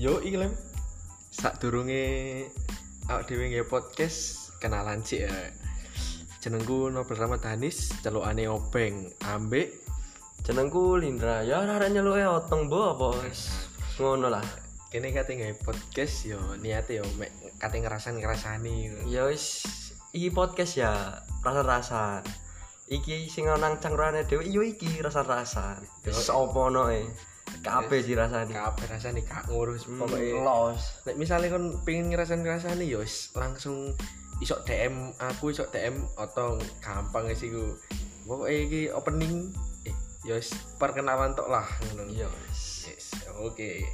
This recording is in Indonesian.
Yo iki lem. Sadurunge awak dhewe nge podcast kenalan sih ya. Jenengku Nobel Ramadanis, celukane Obeng, ambek Jenengku Lindra. Ya ora arek nyeluke otong mbok apa wis ngono lah. kene kate nge podcast yo niate yo mek kate ngerasan-ngerasani. Ya wis iki podcast ya rasa-rasan. Iki sing nang cangkrane dhewe yo iki rasa-rasan. Wis opo noe. Kabeh sih rasane. Kabeh rasane gak ngurus pokoke. los. Nek misale kon pengen ngerasan-ngerasani yo wis langsung isok DM aku isok DM atau gampang wis iku. Pokoke iki opening eh yo wis perkenalan tok lah ngono. Ya. Yes, oke.